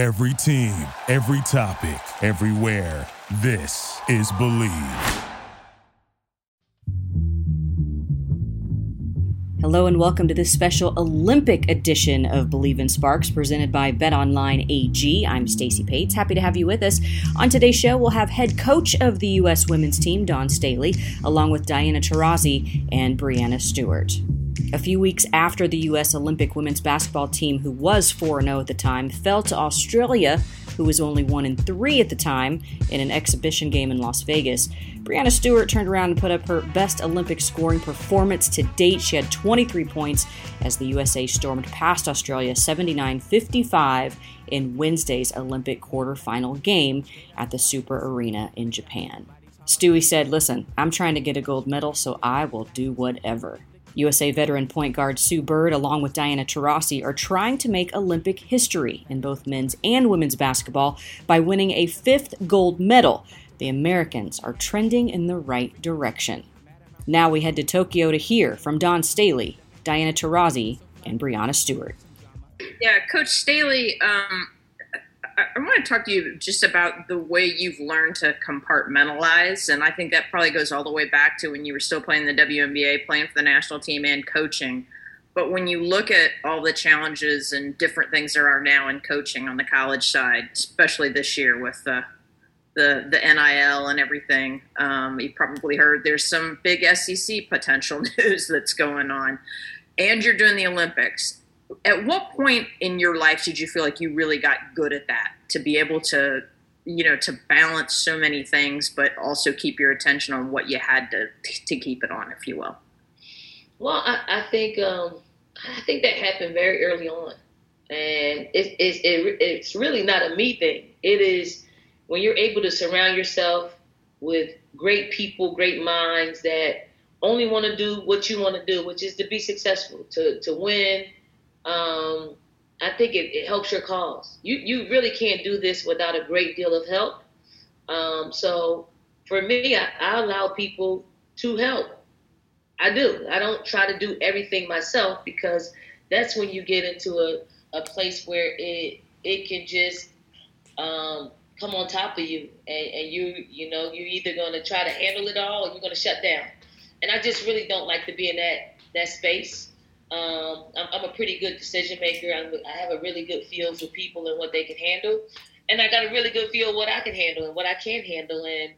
Every team, every topic, everywhere. This is Bleav. Hello and welcome to this special Olympic edition of Bleav in Sparks presented by BetOnline AG. I'm Stacey Pates. Happy to have you with us. On today's show, we'll have head coach of the U.S. women's team, Dawn Staley, along with Diana Taurasi and Breanna Stewart. A few weeks after the U.S. Olympic women's basketball team, who was 4 0 at the time, fell to Australia who was only 1 3 at the time in an exhibition game in Las Vegas. Breanna Stewart turned around and put up her best Olympic scoring performance to date. She had 23 points as the USA stormed past Australia 79 55 in Wednesday's Olympic quarterfinal game at the Super Arena in Japan. Stewie said, Listen, I'm trying to get a gold medal, so I will do whatever. USA veteran point guard Sue Bird, along with Diana Taurasi, are trying to make Olympic history in both men's and women's basketball by winning a fifth gold medal. The Americans are trending in the right direction. Now we head to Tokyo to hear from Dawn Staley, Diana Taurasi, and Breanna Stewart. Yeah, Coach Staley, um, I, want to talk to you just about the way you've learned to compartmentalize. And I think that probably goes all the way back to when you were still playing the WNBA, playing for the national team, and coaching. But when you look at all the challenges and different things there are now in coaching on the college side, especially this year with the the, the NIL and everything, um, you probably heard there's some big SEC potential news that's going on, and you're doing the Olympics at what point in your life did you feel like you really got good at that? To be able to you know to balance so many things but also keep your attention on what you had to to keep it on if you will? Well i, I think um, i think that happened very early on. And it, it, it, it's really not a me thing. It is when you're able to surround yourself with great people great minds that only want to do what you want to do which is to be successful to, to win um, I think it, it, helps your cause. You you really can't do this without a great deal of help. Um, so for me, I, I, allow people to help. I do. I don't try to do everything myself because that's when you get into a, a place where it it can just um, come on top of you, and, and you you know you're either going to try to handle it all or you're going to shut down. And I just really don't like to be in that that space. Um, I'm, I'm, a pretty good decision maker. I'm, i have a really good feel for people and what they can handle, and I got a really good feel what I can handle and what I can't handle. And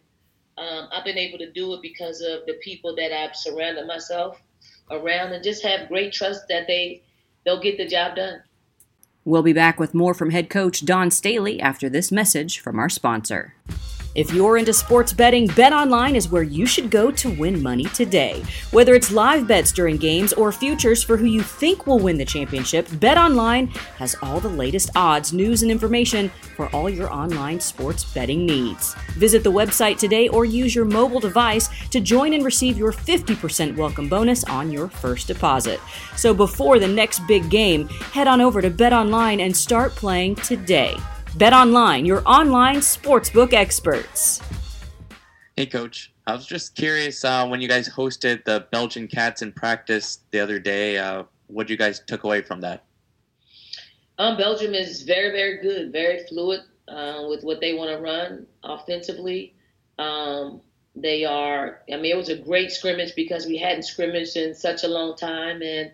um, I've been able to do it because of the people that I've surrounded myself around, and just have great trust that they they'll get the job done. We'll be back with more from head coach Dawn Staley after this message from our sponsor. If you're into sports betting, BetOnline is where you should go to win money today. Whether it's live bets during games or futures for who you think will win the championship, BetOnline has all the latest odds, news, and information for all your online sports betting needs. Visit the website today or use your mobile device to join and receive your 50% welcome bonus on your first deposit. So before the next big game, head on over to BetOnline and start playing today. Bet Online, your online sportsbook experts. Hey, Coach. I was just curious uh, when you guys hosted the Belgian Cats in practice the other day, uh, what you guys took away from that? Um, Belgium is very, very good, very fluid uh, with what they want to run offensively. Um, they are, I mean, it was a great scrimmage because we hadn't scrimmaged in such a long time, and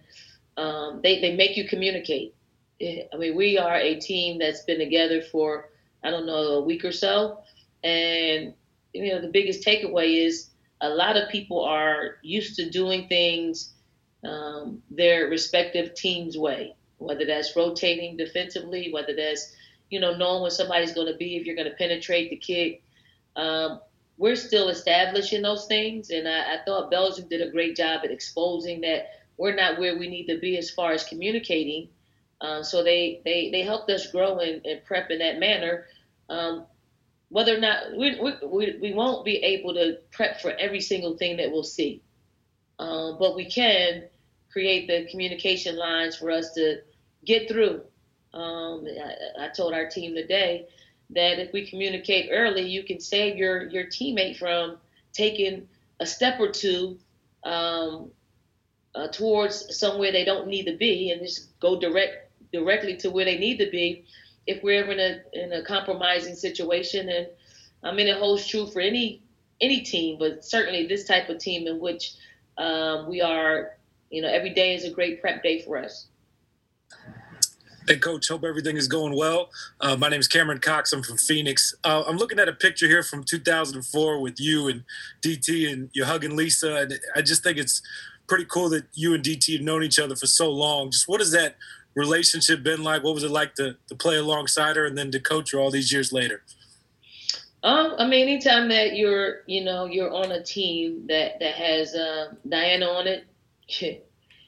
um, they, they make you communicate. I mean, we are a team that's been together for I don't know a week or so, and you know the biggest takeaway is a lot of people are used to doing things um, their respective teams' way, whether that's rotating defensively, whether that's you know knowing when somebody's going to be, if you're going to penetrate the kick. Um, we're still establishing those things, and I, I thought Belgium did a great job at exposing that we're not where we need to be as far as communicating um, so they, they, they helped us grow and, and prep in that manner. Um, whether or not we, we, we won't be able to prep for every single thing that we'll see, um, but we can create the communication lines for us to get through. Um, I, I, told our team today that if we communicate early, you can save your your teammate from taking a step or two um, uh, towards somewhere they don't need to be and just go direct directly to where they need to be if we're ever in a in a compromising situation, and I mean it holds true for any any team, but certainly this type of team in which um, we are, you know, every day is a great prep day for us. Hey, Coach. Hope everything is going well. Uh, my name is Cameron Cox. I'm from Phoenix. Uh, I'm looking at a picture here from 2004 with you and DT, and you're hugging Lisa. And I just think it's pretty cool that you and DT have known each other for so long. Just what has that relationship been like? What was it like to, to play alongside her and then to coach her all these years later? Um, I mean, anytime that you're, you know, you're on a team that that has uh, Diana on it,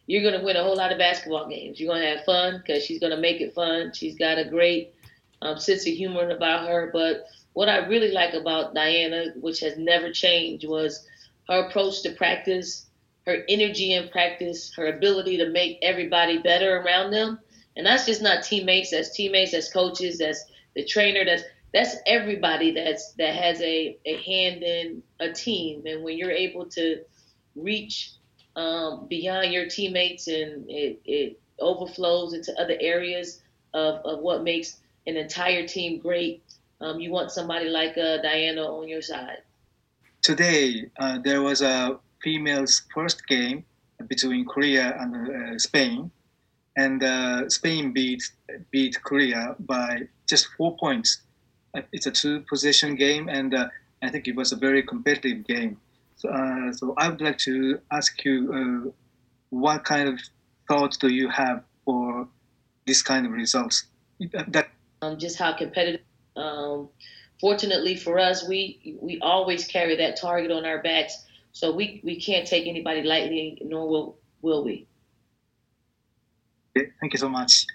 you're gonna win a whole lot of basketball games. You're gonna have fun because she's gonna make it fun. She's got a great um, sense of humor about her. But what I really like about Diana, which has never changed, was her approach to practice, her energy in practice, her ability to make everybody better around them. And that's just not teammates. That's teammates. That's coaches. That's the trainer. That's that's everybody that's that has a, a hand in a team and when you're able to reach um, beyond your teammates and it, it overflows into other areas of, of what makes an entire team great um, you want somebody like uh, diana on your side today uh, there was a females first game between korea and uh, spain and uh, spain beat beat korea by just four points it's a two position game, and uh, I think it was a very competitive game. So, uh, so I would like to ask you, uh, what kind of thoughts do you have for this kind of results? That um, just how competitive. Um, fortunately for us, we we always carry that target on our backs, so we, we can't take anybody lightly, nor will, will we. Thank you so much.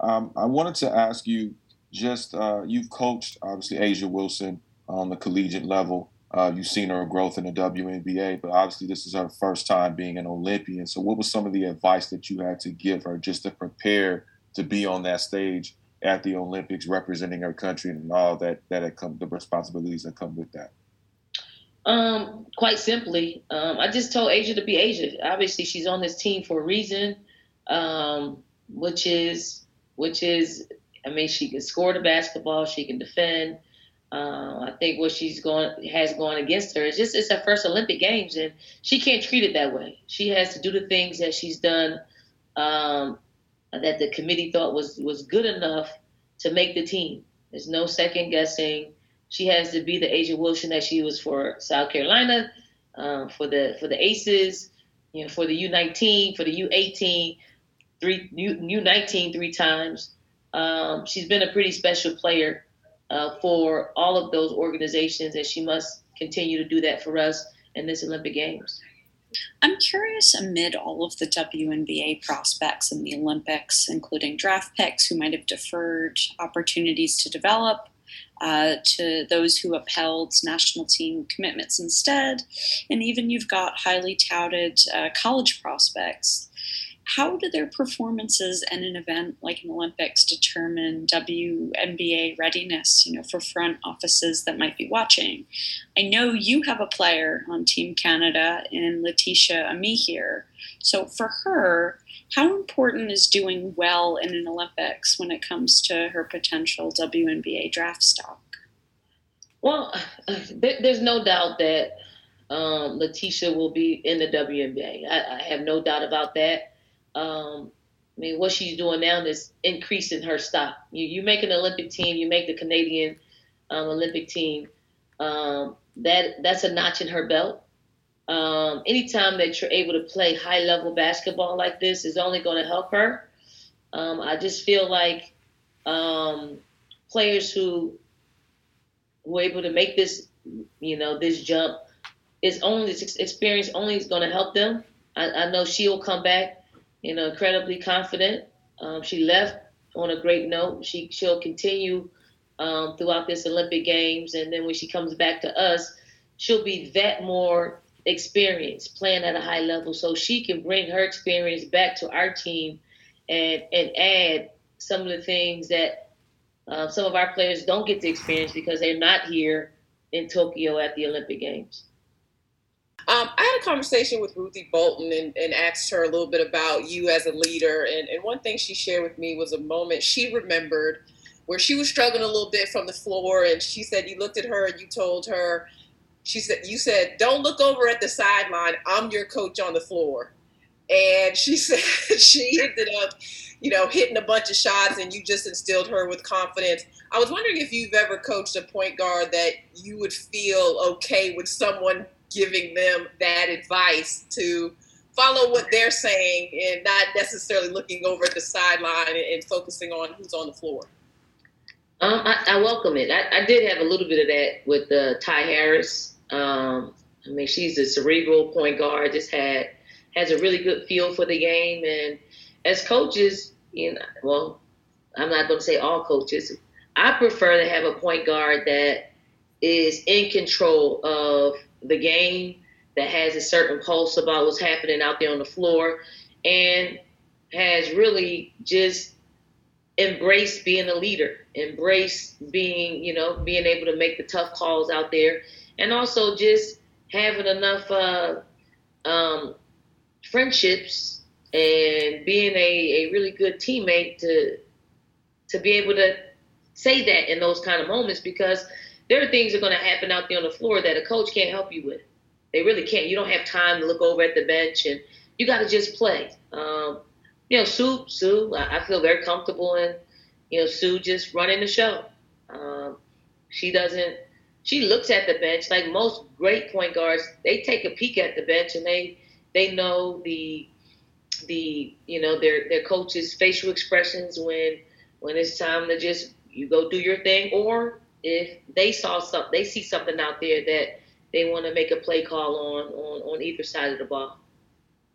Um, I wanted to ask you just uh, you've coached obviously A'ja Wilson on the collegiate level. Uh, you've seen her growth in the WNBA, but obviously this is her first time being an Olympian. So, what was some of the advice that you had to give her just to prepare to be on that stage at the Olympics, representing her country and all that that come the responsibilities that come with that? Um, quite simply, um, I just told A'ja to be A'ja. Obviously, she's on this team for a reason, um, which is which is, I mean, she can score the basketball, she can defend. Uh, I think what she's going has gone against her is just it's her first Olympic Games, and she can't treat it that way. She has to do the things that she's done um, that the committee thought was was good enough to make the team. There's no second guessing. She has to be the A'ja Wilson that she was for South Carolina, uh, for the for the Aces, you know, for the U19, for the U18 three U, 19 three times. Um, she's been a pretty special player uh, for all of those organizations, and she must continue to do that for us in this Olympic Games. I'm curious amid all of the WNBA prospects in the Olympics, including draft picks who might have deferred opportunities to develop, uh, to those who upheld national team commitments instead, and even you've got highly touted uh, college prospects how do their performances in an event like an Olympics determine WNBA readiness, you know, for front offices that might be watching? I know you have a player on Team Canada in Laeticia Amihere. So for her, how important is doing well in an Olympics when it comes to her potential WNBA draft stock? Well, there's no doubt that um, Laeticia will be in the WNBA. I, I have no doubt about that. Um, I mean, what she's doing now is increasing her stock. You, you make an Olympic team, you make the Canadian um, Olympic team. Um, that that's a notch in her belt. Um, anytime that you're able to play high level basketball like this is only going to help her. Um, I just feel like um, players who were able to make this, you know, this jump is only this experience only is going to help them. I, I know she'll come back you know, incredibly confident. Um, she left on a great note. She she'll continue um, throughout this Olympic Games, and then when she comes back to us, she'll be that more experienced, playing at a high level, so she can bring her experience back to our team, and and add some of the things that uh, some of our players don't get to experience because they're not here in Tokyo at the Olympic Games. Um, I had a conversation with Ruthie Bolton and, and, asked her a little bit about you as a leader. And, and one thing she shared with me was a moment she remembered where she was struggling a little bit from the floor. And she said, You looked at her and you told her, she said, You said, don't look over at the sideline. I'm your coach on the floor. And she said she ended up, you know, hitting a bunch of shots and you just instilled her with confidence. I was wondering if you've ever coached a point guard that you would feel okay with someone giving them that advice to follow what they're saying and not necessarily looking over at the sideline and, focusing on who's on the floor. Um, I, I, welcome it. I, I, did have a little bit of that with uh, Ty Harris. Um, I mean, she's a cerebral point guard. Just had has a really good feel for the game, and as coaches, you know, well, I'm not going to say all coaches. I prefer to have a point guard that is in control of the game, that has a certain pulse about what's happening out there on the floor, and has really just embraced being a leader, embraced being, you know, being able to make the tough calls out there, and also just having enough uh, um, friendships and being a, a really good teammate to to be able to say that in those kind of moments because there are things that are going to happen out there on the floor that a coach can't help you with. They really can't. You don't have time to look over at the bench, and you got to just play. Um, you know, Sue, Sue, I, feel very comfortable in, you know, Sue just running the show. Um, she doesn't. She looks at the bench like most great point guards. They take a peek at the bench and they they know the the you know their their coach's facial expressions when when it's time to just you go do your thing or if they saw something, they see something out there that they want to make a play call on, on on either side of the ball.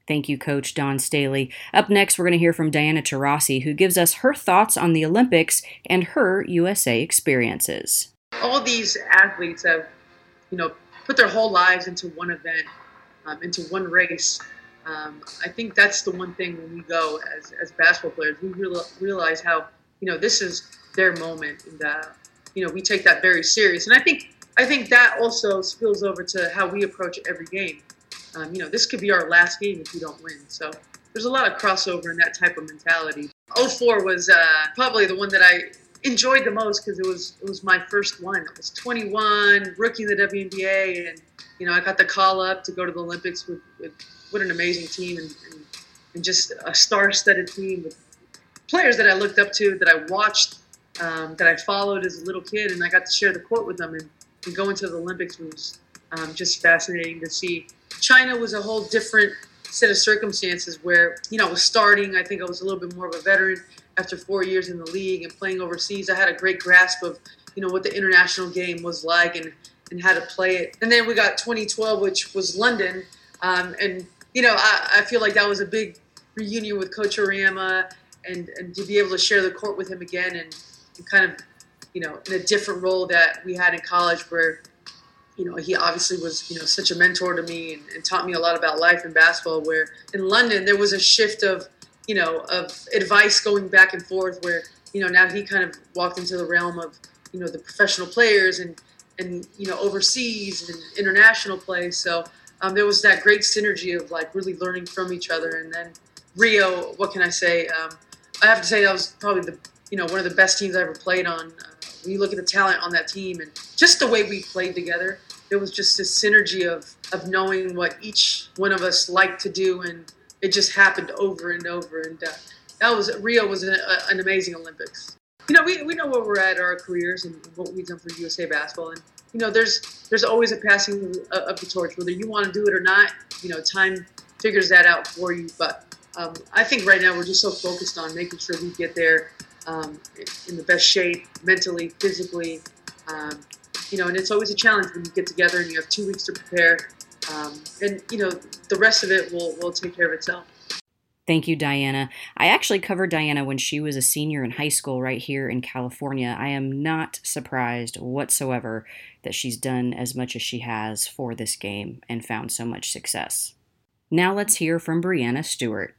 Thank you, Coach Dawn Staley. Up next, we're going to hear from Diana Taurasi, who gives us her thoughts on the Olympics and her USA experiences. All these athletes have, you know, put their whole lives into one event, um, into one race. Um, I think that's the one thing when we go as, as basketball players, we real, realize how, you know, this is their moment. And, uh, you know we take that very serious. And I think I think that also spills over to how we approach every game. Um, you know, this could be our last game if we don't win. So there's a lot of crossover in that type of mentality. 04 was uh, probably the one that I enjoyed the most because it was it was my first one. It was 21, rookie in the WNBA, and you know I got the call up to go to the Olympics with, with what an amazing team and, and, and just a star-studded team with players that I looked up to, that I watched um, that I followed as a little kid, and I got to share the court with them. And, and going to the Olympics was um, just fascinating to see. China was a whole different set of circumstances where, you know, I was starting. I think I was a little bit more of a veteran after four years in the league and playing overseas. I had a great grasp of, you know, what the international game was like and, and how to play it. And then we got 2012, which was London. Um, and, you know, I, I feel like that was a big reunion with Coach Auriemma and, and to be able to share the court with him again and, kind of, you know, in a different role that we had in college where, you know, he obviously was, you know, such a mentor to me and, and taught me a lot about life and basketball. Where in London, there was a shift of, you know, of advice going back and forth where, you know, now he kind of walked into the realm of, you know, the professional players and, and you know, overseas and international play. So um, there was that great synergy of like really learning from each other. And then Rio, what can I say? Um, I have to say that was probably the you know, one of the best teams I ever played on. Uh, when you look at the talent on that team and just the way we played together, it was just this synergy of of knowing what each one of us liked to do, and it just happened over and over. And uh, that was Rio was an, a, an amazing Olympics. You know, we, we know where we're at our careers and what we've done for USA basketball, and you know, there's there's always a passing of the torch, whether you want to do it or not. You know, time figures that out for you. But um, I think right now we're just so focused on making sure we get there um, in the best shape, mentally, physically. Um, you know, and it's always a challenge when you get together and you have two weeks to prepare. Um, and you know, the rest of it will will take care of itself. Thank you, Diana. I actually covered Diana when she was a senior in high school right here in California. I am not surprised whatsoever that she's done as much as she has for this game and found so much success. Now let's hear from Breanna Stewart.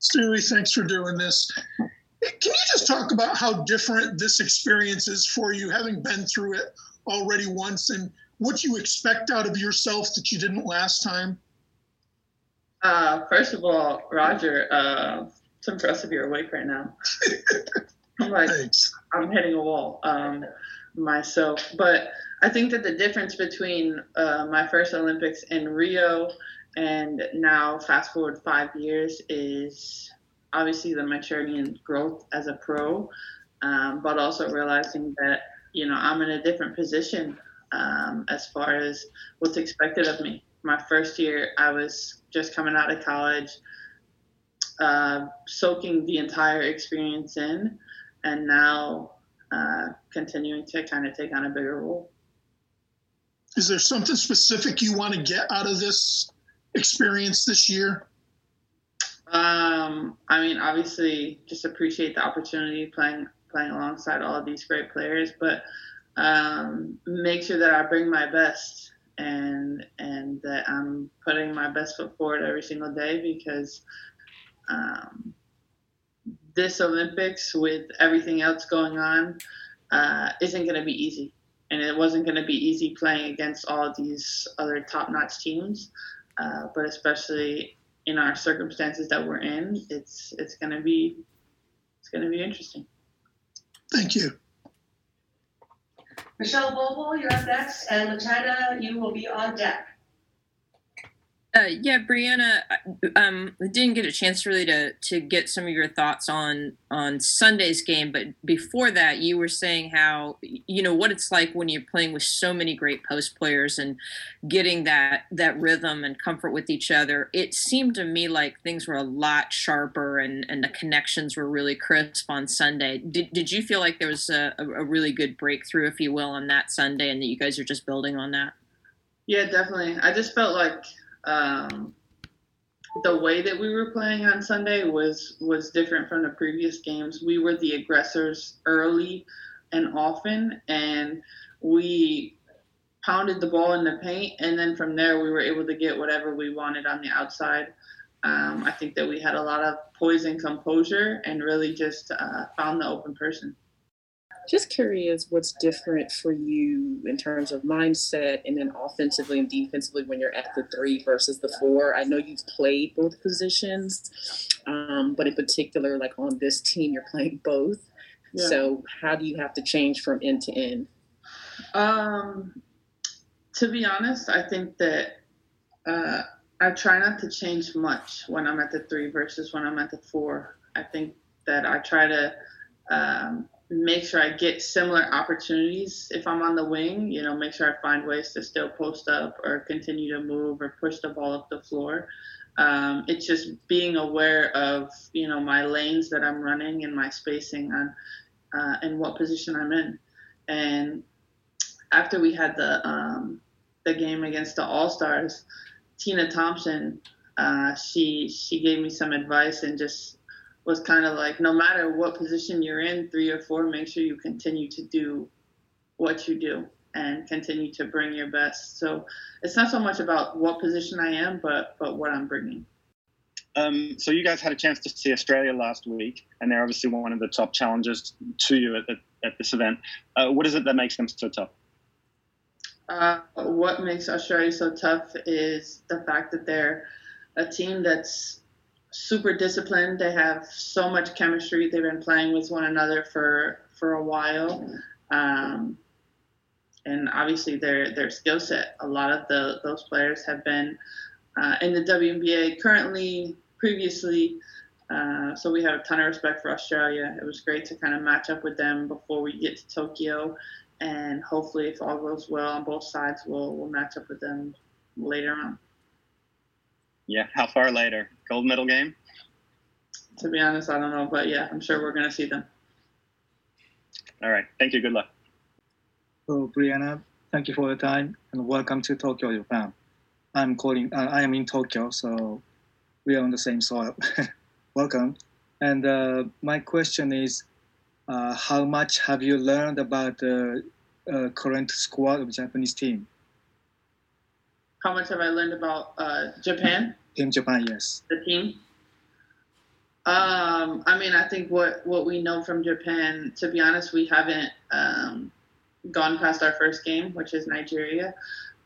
Stewie, thanks for doing this. Can you just talk about how different this experience is for you, having been through it already once? And what you expect out of yourself that you didn't last time? Uh, first of all, Roger, uh, it's impressive you're awake right now. I'm like, Thanks. I'm hitting a wall um, myself. But I think that the difference between uh, my first Olympics in Rio and now, fast forward five years, is obviously the maturity and growth as a pro, um, but also realizing that you know I'm in a different position um, as far as what's expected of me. My first year, I was just coming out of college, uh, soaking the entire experience in, and now uh, continuing to kind of take on a bigger role. Is there something specific you want to get out of this experience this year? Um, I mean, obviously, just appreciate the opportunity playing playing alongside all of these great players, but um, make sure that I bring my best and and that I'm putting my best foot forward every single day because um, this Olympics with everything else going on uh, isn't going to be easy, and it wasn't going to be easy playing against all these other top-notch teams. Uh, but especially in our circumstances that we're in, it's it's going to be it's going to be interesting. Thank you. Michelle Bobo, you're up next, and China, you will be on deck. Uh, yeah, Breanna, um, didn't get a chance really to to get some of your thoughts on on Sunday's game, but before that, you were saying how you know what it's like when you're playing with so many great post players and getting that that rhythm and comfort with each other. It seemed to me like things were a lot sharper and and the connections were really crisp on Sunday. Did did you feel like there was a, a really good breakthrough, if you will, on that Sunday, and that you guys are just building on that? Yeah, definitely. I just felt like um, the way that we were playing on Sunday was was different from the previous games. We were the aggressors early and often, and we pounded the ball in the paint, and then from there we were able to get whatever we wanted on the outside. Um, I think that we had a lot of poise and composure, and really just uh, found the open person. Just curious what's different for you in terms of mindset and then offensively and defensively when you're at the three versus the four. I know you've played both positions, um, but in particular, like on this team, you're playing both. Yeah. So how do you have to change from end to end? Um, to be honest, I think that uh, I try not to change much when I'm at the three versus when I'm at the four. I think that I try to um, make sure I get similar opportunities if I'm on the wing. You know, make sure I find ways to still post up or continue to move or push the ball up the floor. Um, it's just being aware of you know my lanes that I'm running and my spacing on uh, and what position I'm in. And after we had the um, the game against the All Stars, Tina Thompson, uh, she she gave me some advice and just was kind of like no matter what position you're in, three or four, make sure you continue to do what you do and continue to bring your best. So it's not so much about what position I am, but but what I'm bringing. Um, so you guys had a chance to see Australia last week, and they're obviously one of the top challengers to you at, at, at this event. Uh, what is it that makes them so tough? Uh, what makes Australia so tough is the fact that they're a team that's super disciplined. They have so much chemistry. They've been playing with one another for for a while, um, and obviously their their skill set. A lot of the those players have been uh, in the WNBA currently, previously. Uh, so we have a ton of respect for Australia. It was great to kind of match up with them before we get to Tokyo, and hopefully, if all goes well on both sides, we'll we'll match up with them later on. Yeah, how far later? Gold medal game? To be honest, I don't know, but yeah, I'm sure we're going to see them. All right. Thank you. Good luck. So, Breanna, thank you for your time and welcome to Tokyo, Japan. I'm calling, uh, I am in Tokyo, so we are on the same soil. welcome. And uh, my question is uh, how much have you learned about the uh, current squad of Japanese team? How much have I learned about uh, Japan? In Japan, yes. The team. Um, I mean, I think what what we know from Japan, to be honest, we haven't um, gone past our first game, which is Nigeria.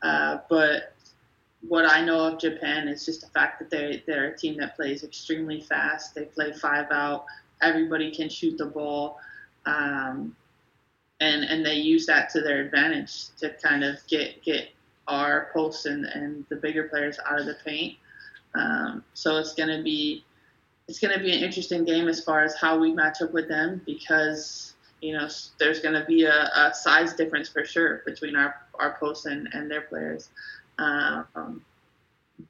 Uh, but what I know of Japan is just the fact that they they're a team that plays extremely fast. They play five out. Everybody can shoot the ball, um, and and they use that to their advantage to kind of get get our posts and, and the bigger players out of the paint. Um, so it's going to be it's going to be an interesting game as far as how we match up with them because you know there's going to be a, a, size difference for sure between our our posts and, and their players. Um,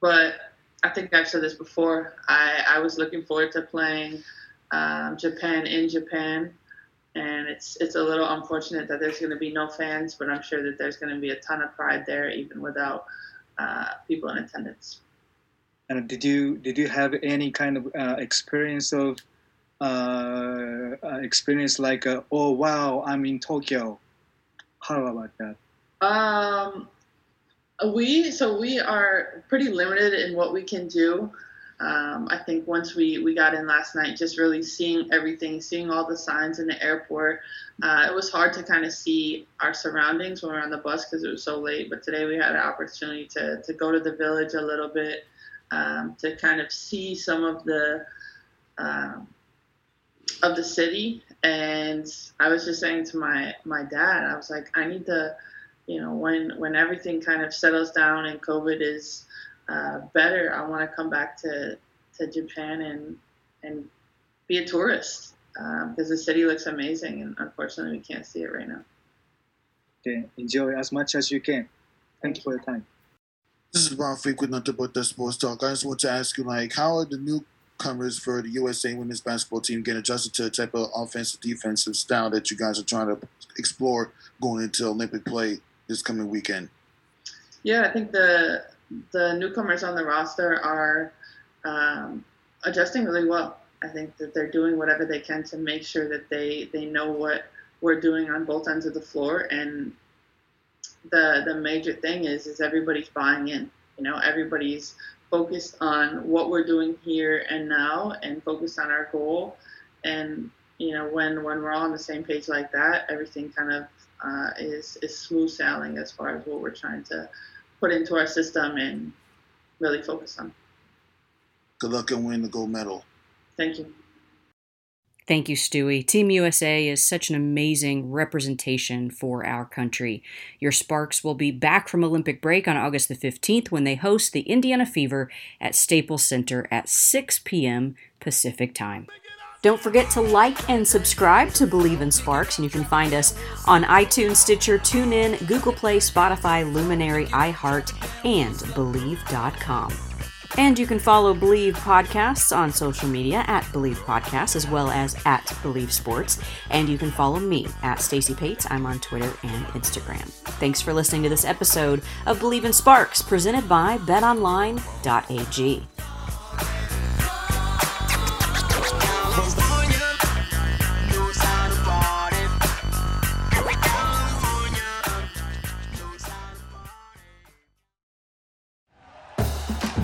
but I think I've said this before. I, I was looking forward to playing um, Japan in Japan, and it's it's a little unfortunate that there's going to be no fans, but I'm sure that there's going to be a ton of pride there even without uh, people in attendance. And did you did you have any kind of uh, experience of uh, uh experience like uh, oh wow I'm in Tokyo? How about that? Um, we so we are pretty limited in what we can do. Um, I think once we, we got in last night, just really seeing everything, seeing all the signs in the airport, uh, it was hard to kind of see our surroundings when we were on the bus because it was so late. But today we had an opportunity to, to go to the village a little bit, um, to kind of see some of the um, of the city. And I was just saying to my my dad, I was like, I need to, you know, when when everything kind of settles down and COVID is uh, better, I want to come back to to Japan and and be a tourist because um, the city looks amazing, and unfortunately, we can't see it right now. Okay, enjoy as much as you can. Thank you for your time. This is Ron Frequent, nothing but the sports talk. I just want to ask you, like, how are the newcomers for the USA women's basketball team getting adjusted to the type of offensive defensive style that you guys are trying to explore going into Olympic play this coming weekend? Yeah, I think the the newcomers on the roster are um, adjusting really well. I think that they're doing whatever they can to make sure that they they know what we're doing on both ends of the floor and the the major thing is is everybody's buying in. You know, everybody's focused on what we're doing here and now, and focused on our goal. And you know, when when we're all on the same page like that, everything kind of uh, is is smooth sailing as far as what we're trying to put into our system and really focus on. Good luck and win the gold medal. Thank you. Thank you, Stewie. Team USA is such an amazing representation for our country. Your Sparks will be back from Olympic break on August the 15th when they host the Indiana Fever at Staples Center at 6 p.m. Pacific Time. Don't forget to like and subscribe to Bleav in Sparks, and you can find us on iTunes, Stitcher, TuneIn, Google Play, Spotify, Luminary, iHeart, and Bleav.com. And you can follow Bleav Podcasts on social media at Bleav Podcasts as well as at Bleav Sports. And you can follow me at Stacey Pates. I'm on Twitter and Instagram. Thanks for listening to this episode of Bleav in Sparks presented by betonline.ag.